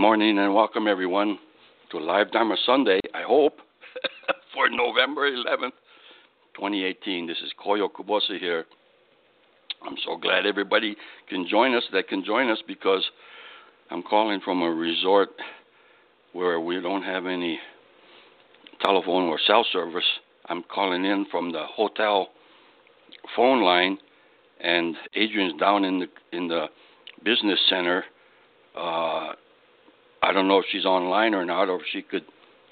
Morning and welcome everyone to Live Dharma Sunday, I hope, for November 11th, 2018. This is Koyo Kubose here. I'm so glad everybody can join us that can join us because I'm calling from a resort where we don't have any telephone or cell service. I'm calling in from the hotel phone line and Adrian's down in the in the business center uh, I don't know if she's online or not, or if she could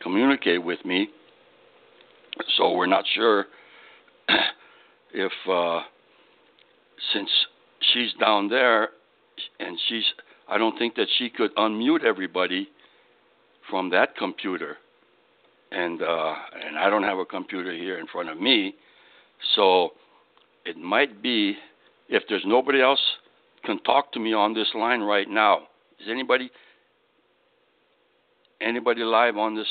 communicate with me. So we're not sure if, uh, since she's down there, and she's, I don't think that she could unmute everybody from that computer, and uh, and I don't have a computer here in front of me, so it might be if there's nobody else can talk to me on this line right now. Is anybody? Anybody live on this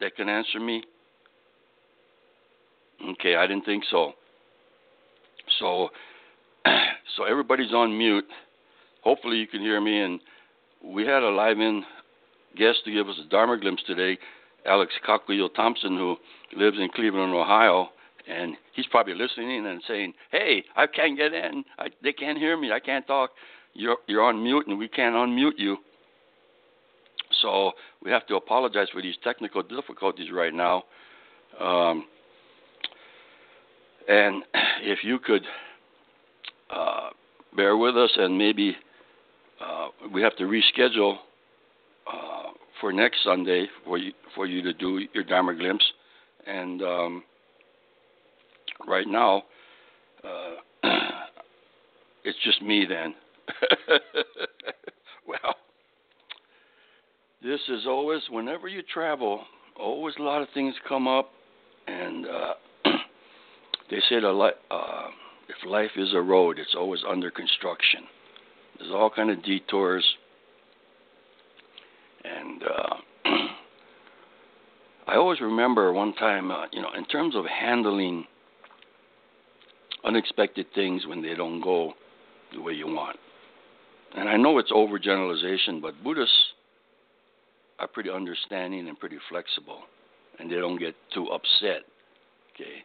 that can answer me? Okay, I didn't think so. So, so everybody's on mute. Hopefully, you can hear me. And we had a live-in guest to give us a Dharma glimpse today, Alex Kakuyo Thompson, who lives in Cleveland, Ohio. And he's probably listening and saying, "Hey, I can't get in. I, they can't hear me. I can't talk. You're you're on mute, and we can't unmute you." So we have to apologize for these technical difficulties right now. Um, and if you could uh, bear with us, and maybe uh, we have to reschedule uh, for next Sunday for you for you to do your Dharma glimpse. And um, right now, uh, it's just me then. well, this is always whenever you travel, always a lot of things come up, and uh, they say that li- uh, if life is a road, it's always under construction. There's all kind of detours, and uh, I always remember one time, uh, you know, in terms of handling unexpected things when they don't go the way you want. And I know it's overgeneralization, but Buddhists are pretty understanding and pretty flexible, and they don't get too upset, okay,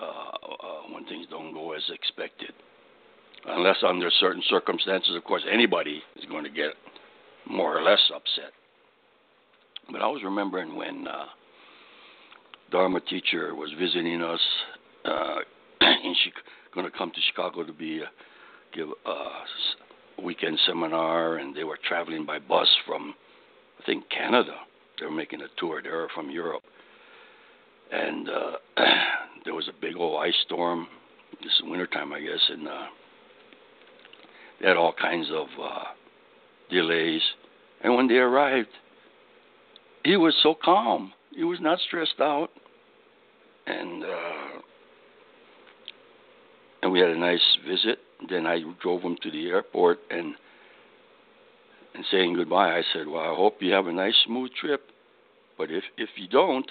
uh, uh, when things don't go as expected. Unless under certain circumstances, of course, anybody is going to get more or less upset. But I was remembering when uh, Dharma teacher was visiting us, uh, and she going to come to Chicago to be uh, give a weekend seminar, and they were traveling by bus from I think Canada. They were making a tour. They were from Europe, and uh, there was a big old ice storm. This is wintertime, I guess, and uh, they had all kinds of uh, delays. And when they arrived, he was so calm. He was not stressed out, and uh, and we had a nice visit. Then I drove him to the airport, and and saying goodbye, I said, "Well, I hope you have a nice, smooth trip. But if if you don't,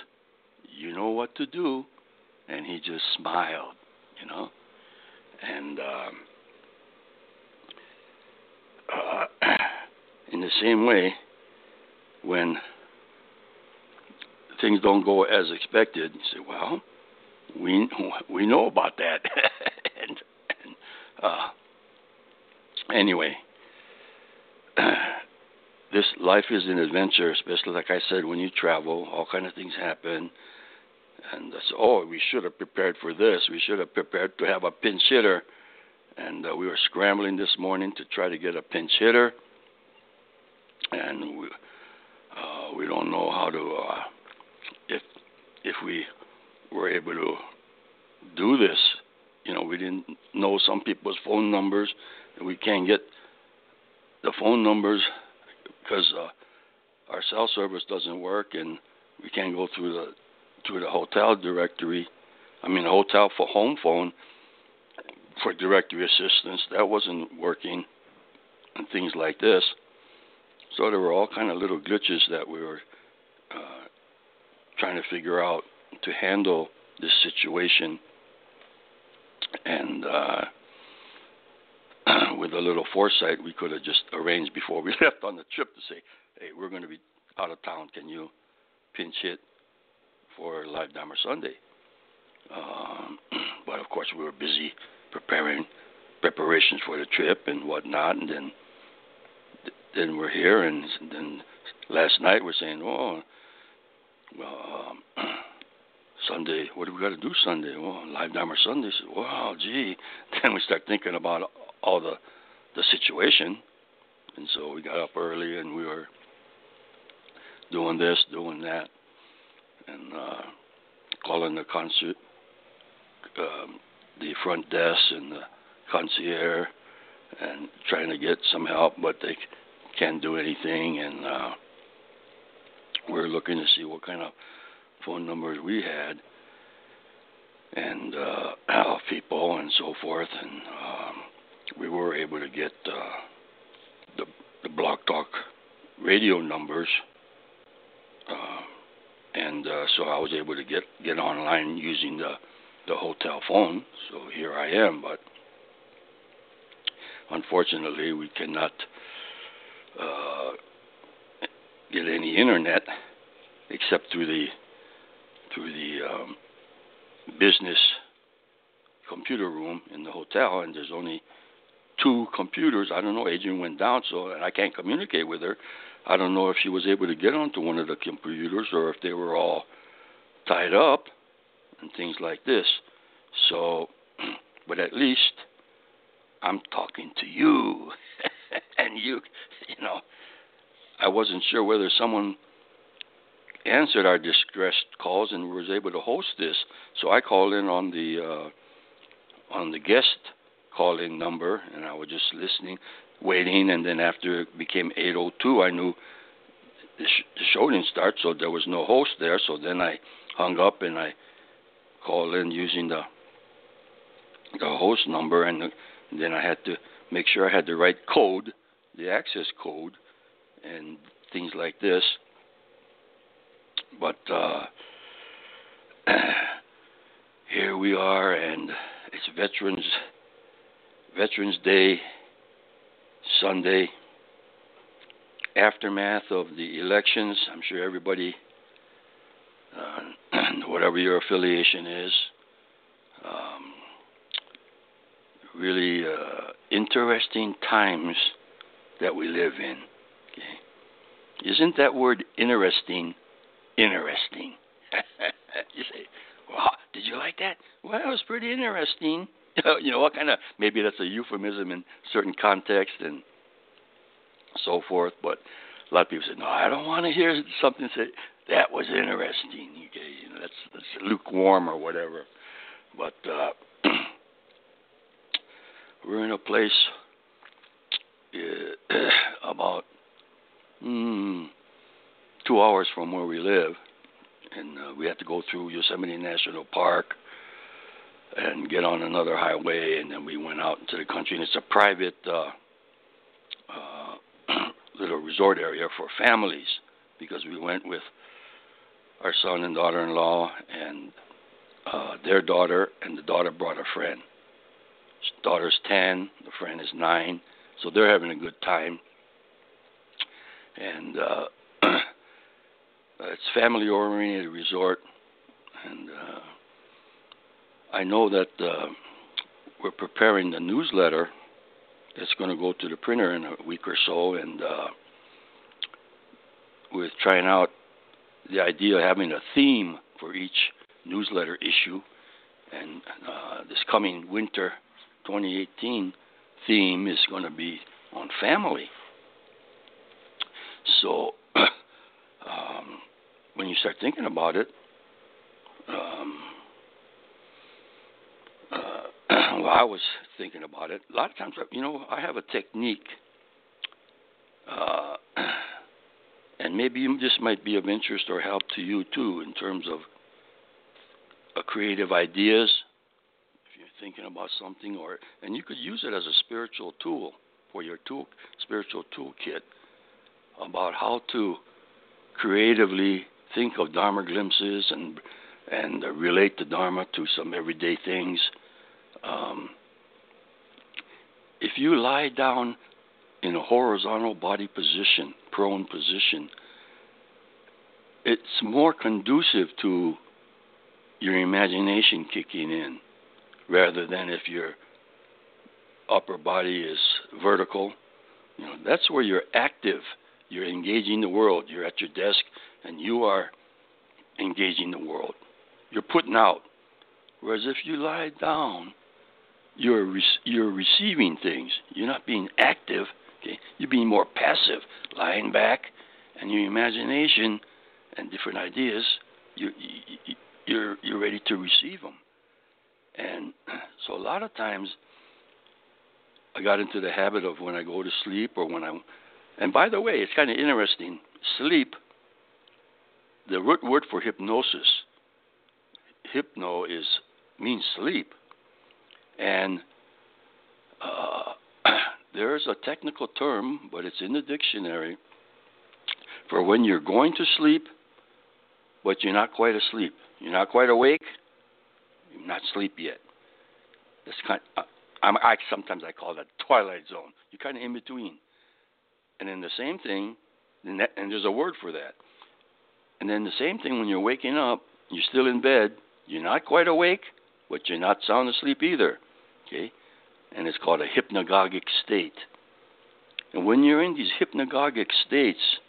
you know what to do. And he just smiled, you know. And um, uh, in the same way, when things don't go as expected, you say, well, we we know about that. and, and uh, anyway, this life is an adventure, especially like I said, when you travel, all kind of things happen. And so, oh, we should have prepared for this. We should have prepared to have a pinch hitter. And uh, we were scrambling this morning to try to get a pinch hitter. And we, uh, we don't know how to, uh, if if we were able to do this. You know, we didn't know some people's phone numbers, we can't get the phone numbers because uh, our cell service doesn't work, and we can't go through the through the hotel directory. I mean, hotel for home phone for directory assistance that wasn't working, and things like this. So there were all kind of little glitches that we were uh, trying to figure out to handle this situation. And uh, with a little foresight, we could have just arranged before we left on the trip to say, "Hey, we're going to be out of town. Can you pinch hit for Live Dharma Sunday?" Um, but of course, we were busy preparing preparations for the trip and whatnot, and then then we're here, and then last night we're saying, "Oh, well." Um, Sunday, what do we got to do Sunday? Well, live Dharma Sunday. So, wow, gee. Then we start thinking about all the the situation, and so we got up early and we were doing this, doing that, and uh, calling the concert, um, the front desk and the concierge, and trying to get some help, but they can't do anything, and uh, we're looking to see what kind of phone numbers we had and uh, people and so forth, and um, we were able to get uh, the the Blog Talk radio numbers, uh, and uh, so I was able to get get online using the the hotel phone. So here I am, but unfortunately we cannot uh, get any internet except through the through the um, business computer room in the hotel, and there's only two computers. I don't know. Adrian went down, so and I can't communicate with her. I don't know if she was able to get onto one of the computers or if they were all tied up and things like this. So, but at least I'm talking to you, and you, you know, I wasn't sure whether someone answered our distress calls and was able to host this. So I called in on the uh, on the guest calling number, and I was just listening, waiting. And then after it became 8:02, I knew the, sh- the show didn't start, so there was no host there. So then I hung up and I called in using the the host number, and, the, and then I had to make sure I had the right code, the access code, and things like this. But uh, here we are, and it's Veterans Veterans Day Sunday. Aftermath of the elections. I'm sure everybody, uh, whatever your affiliation is, um, really uh, interesting times that we live in. Okay. Isn't that word interesting interesting. you say, well, did you like that? Well, it was pretty interesting. you know, what kind of, maybe that's a euphemism in certain contexts and so forth, but a lot of people say, no, I don't want to hear something say, that was interesting. You know, that's, that's lukewarm or whatever. But uh, we're in a place uh, about, mm, two hours from where we live, and uh, we had to go through Yosemite National Park and get on another highway, and then we went out into the country. And it's a private uh, uh, little resort area for families because we went with our son and daughter-in-law, and uh, their daughter, and the daughter brought a friend. His daughter's ten, the friend is nine, so they're having a good time. And uh, it's family-oriented resort, and uh, I know that uh, we're preparing the newsletter that's going to go to the printer in a week or so, and uh, with trying out the idea of having a theme for each newsletter issue. And uh, this coming winter 2018 theme is going to be on family. So um, when you start thinking about it, um, uh, well, I was thinking about it. A lot of times, you know, I have a technique. Uh, and maybe this might be of interest or help to you too in terms of uh, creative ideas if you're thinking about something or and you could use it as a spiritual tool for your tool spiritual toolkit about how to creatively think of dharma glimpses and and relate the dharma to some everyday things um, if you lie down in a horizontal body position, prone position, it's more conducive to your imagination kicking in rather than if your upper body is vertical. You know, that's where you're active. You're engaging the world. You're at your desk and you are engaging the world. You're putting out. Whereas if you lie down, you're re- you're receiving things. You're not being active. Okay, you're being more passive, lying back, and your imagination and different ideas. You, you you're you're ready to receive them. And so a lot of times, I got into the habit of when I go to sleep or when I. And by the way, it's kind of interesting. Sleep. The root word for hypnosis. Hypno is means sleep and uh, there's a technical term, but it's in the dictionary for when you're going to sleep, but you're not quite asleep. You're not quite awake. You're not asleep yet. This kind. Of, uh, I'm, I sometimes I call that twilight zone. You're kind of in between. And then the same thing, and, that, and there's a word for that. And then the same thing when you're waking up, you're still in bed. You're not quite awake, but you're not sound asleep either. Okay? And it's called a hypnagogic state. And when you're in these hypnagogic states,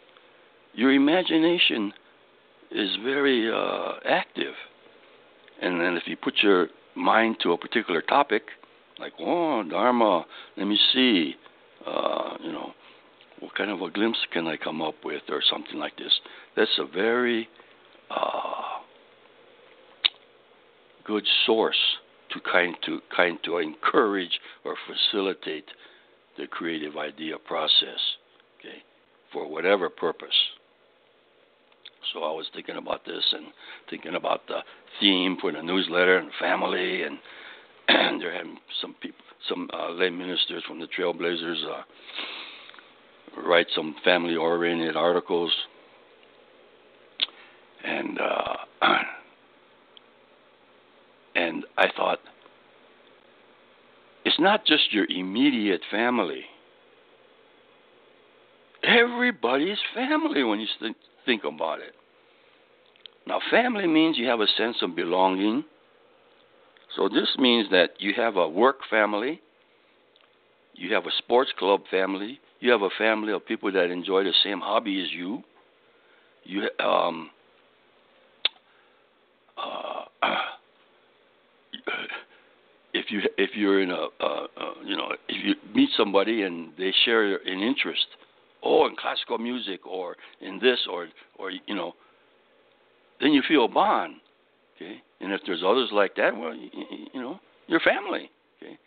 your imagination is very uh, active. And then if you put your mind to a particular topic, like, oh, Dharma, let me see, uh, you know, what kind of a glimpse can I come up with, or something like this. That's a very uh, good source to kind to kind to encourage or facilitate the creative idea process, okay, for whatever purpose. So I was thinking about this and thinking about the theme for the newsletter and family, and, and they're having some people, some uh, lay ministers from the Trailblazers uh, write some family-oriented articles, and uh, And I thought, it's not just your immediate family. Everybody's family when you think about it. Now, family means you have a sense of belonging. So, this means that you have a work family, you have a sports club family, you have a family of people that enjoy the same hobby as you. You um, uh, if you if you're in a uh, uh, you know if you meet somebody and they share an interest, oh, in classical music or in this or or you know, then you feel a bond. Okay, and if there's others like that, well, you, you know, your family. Okay,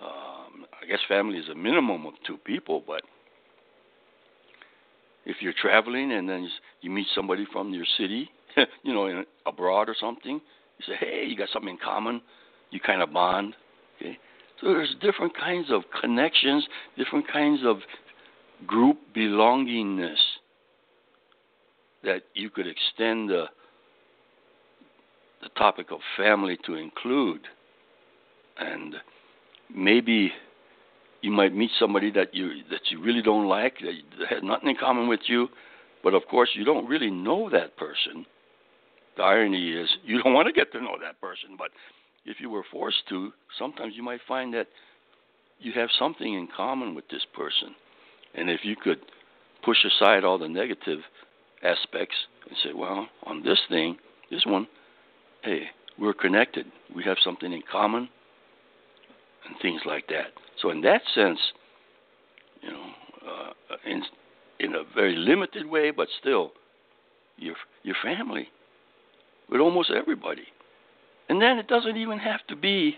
um, I guess family is a minimum of two people, but if you're traveling and then you meet somebody from your city, you know, in, abroad or something, you say, hey, you got something in common. You kind of bond. Okay? So there's different kinds of connections, different kinds of group belongingness that you could extend the the topic of family to include, and maybe you might meet somebody that you that you really don't like that has nothing in common with you, but of course you don't really know that person. The irony is you don't want to get to know that person, but if you were forced to, sometimes you might find that you have something in common with this person. And if you could push aside all the negative aspects and say, well, on this thing, this one, hey, we're connected. We have something in common and things like that. So in that sense, you know, uh, in in a very limited way, but still, your your family with almost everybody. And then it doesn't even have to be,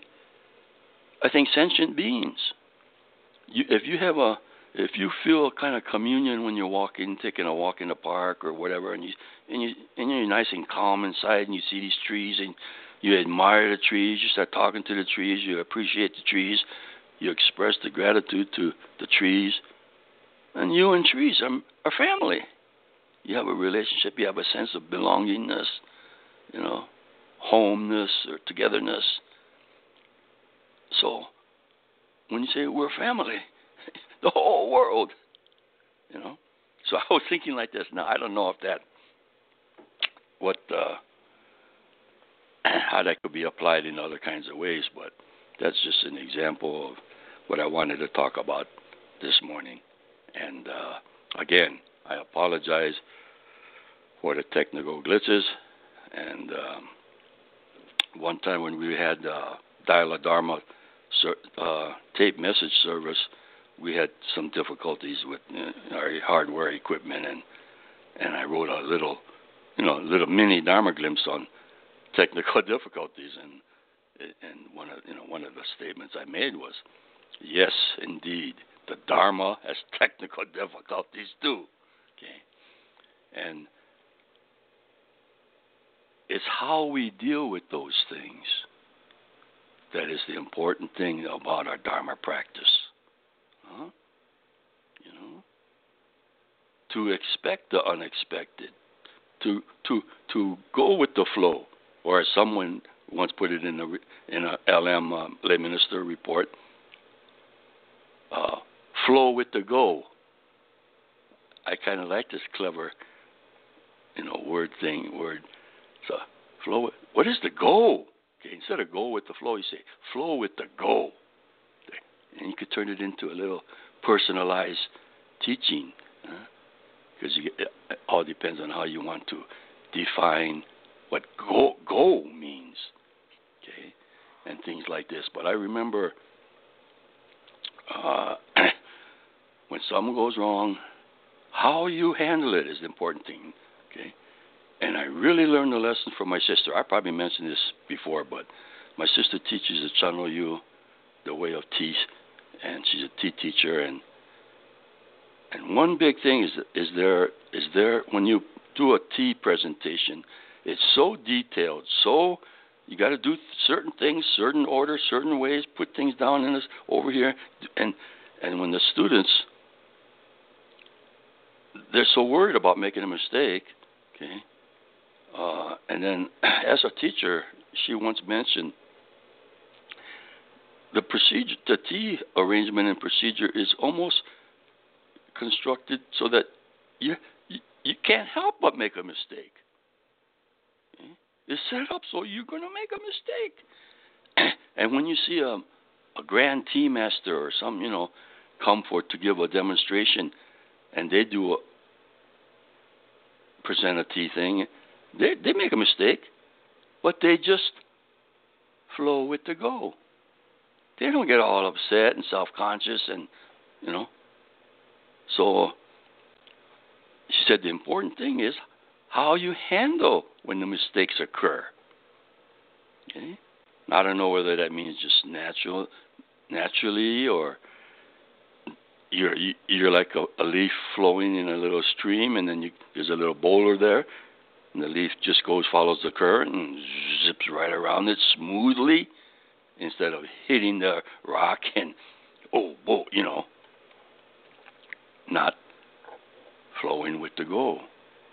I think, sentient beings. You, if you have a if you feel a kind of communion when you're walking, taking a walk in the park or whatever, and you and you and you're nice and calm inside, and you see these trees, and you admire the trees, you start talking to the trees, you appreciate the trees, you express the gratitude to the trees, and you and trees are, are family. You have a relationship, you have a sense of belongingness, you know, homeness or togetherness. So when you say we're family, the whole world. You know. So I was thinking like this. Now I don't know if that what uh, how that could be applied in other kinds of ways, but that's just an example of what I wanted to talk about this morning. And uh, again, I apologize for the technical glitches. And um, one time when we had uh, Dial Dharma uh, tape message service, we had some difficulties with uh, our hardware equipment, and and I wrote a little, you know, little mini Dharma glimpse on technical difficulties, and and one of you know one of the statements I made was, yes, indeed, the Dharma has technical difficulties too, okay, and it's how we deal with those things that is the important thing about our Dharma practice. Huh? You know, to expect the unexpected, to to to go with the flow, or as someone once put it in a in a LM um, lay minister report, uh, flow with the go. I kind of like this clever, you know, word thing word. Flow. What is the goal? Okay, instead of go with the flow, you say flow with the go and you could turn it into a little personalized teaching because uh, it all depends on how you want to define what goal, go means okay? And things like this. But i remember uh, when something goes wrong how you handle it is the important thing. okay really learned the lesson from my sister. I probably mentioned this before but my sister teaches at Chanoyu the way of teeth and she's a tea teacher. And and one big thing is is there is there when you do a tea presentation, it's so detailed, so you got to do certain things, certain order, certain ways, put things down in this over here, and and when the students they're so worried about making a mistake, okay, uh, and then as a teacher, she once mentioned the procedure, the tea arrangement and procedure is almost constructed so that you you, can't help but make a mistake. It's set up so you're going to make a mistake. and when you see a a grand tea master or some you know come for to give a demonstration, and they do a present a tea thing, they they make a mistake, but they just flow with the go they don't get all upset and self conscious and you know. So she said the important thing is how you handle when the mistakes occur. Okay? I don't know whether that means just natural, naturally, or you're you're like a, a leaf flowing in a little stream, and then you, there's a little boulder there, and the leaf just goes follows the current and zips right around it smoothly instead of hitting the rock and oh, whoa, you know, not flowing with the go.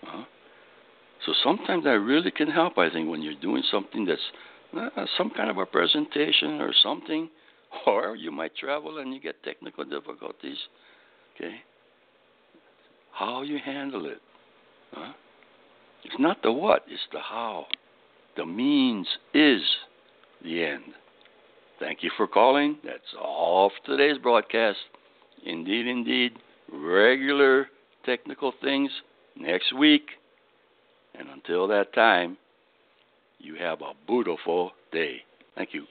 huh So sometimes that really can help, I think, when you're doing something that's uh, some kind of a presentation or something, or you might travel and you get technical difficulties. Okay? How you handle it. Huh? It's not the what, it's the how. The means is the end. Thank you for calling. That's all for today's broadcast. Indeed, indeed, regular technical things next week. And until that time, you have a beautiful day. Thank you.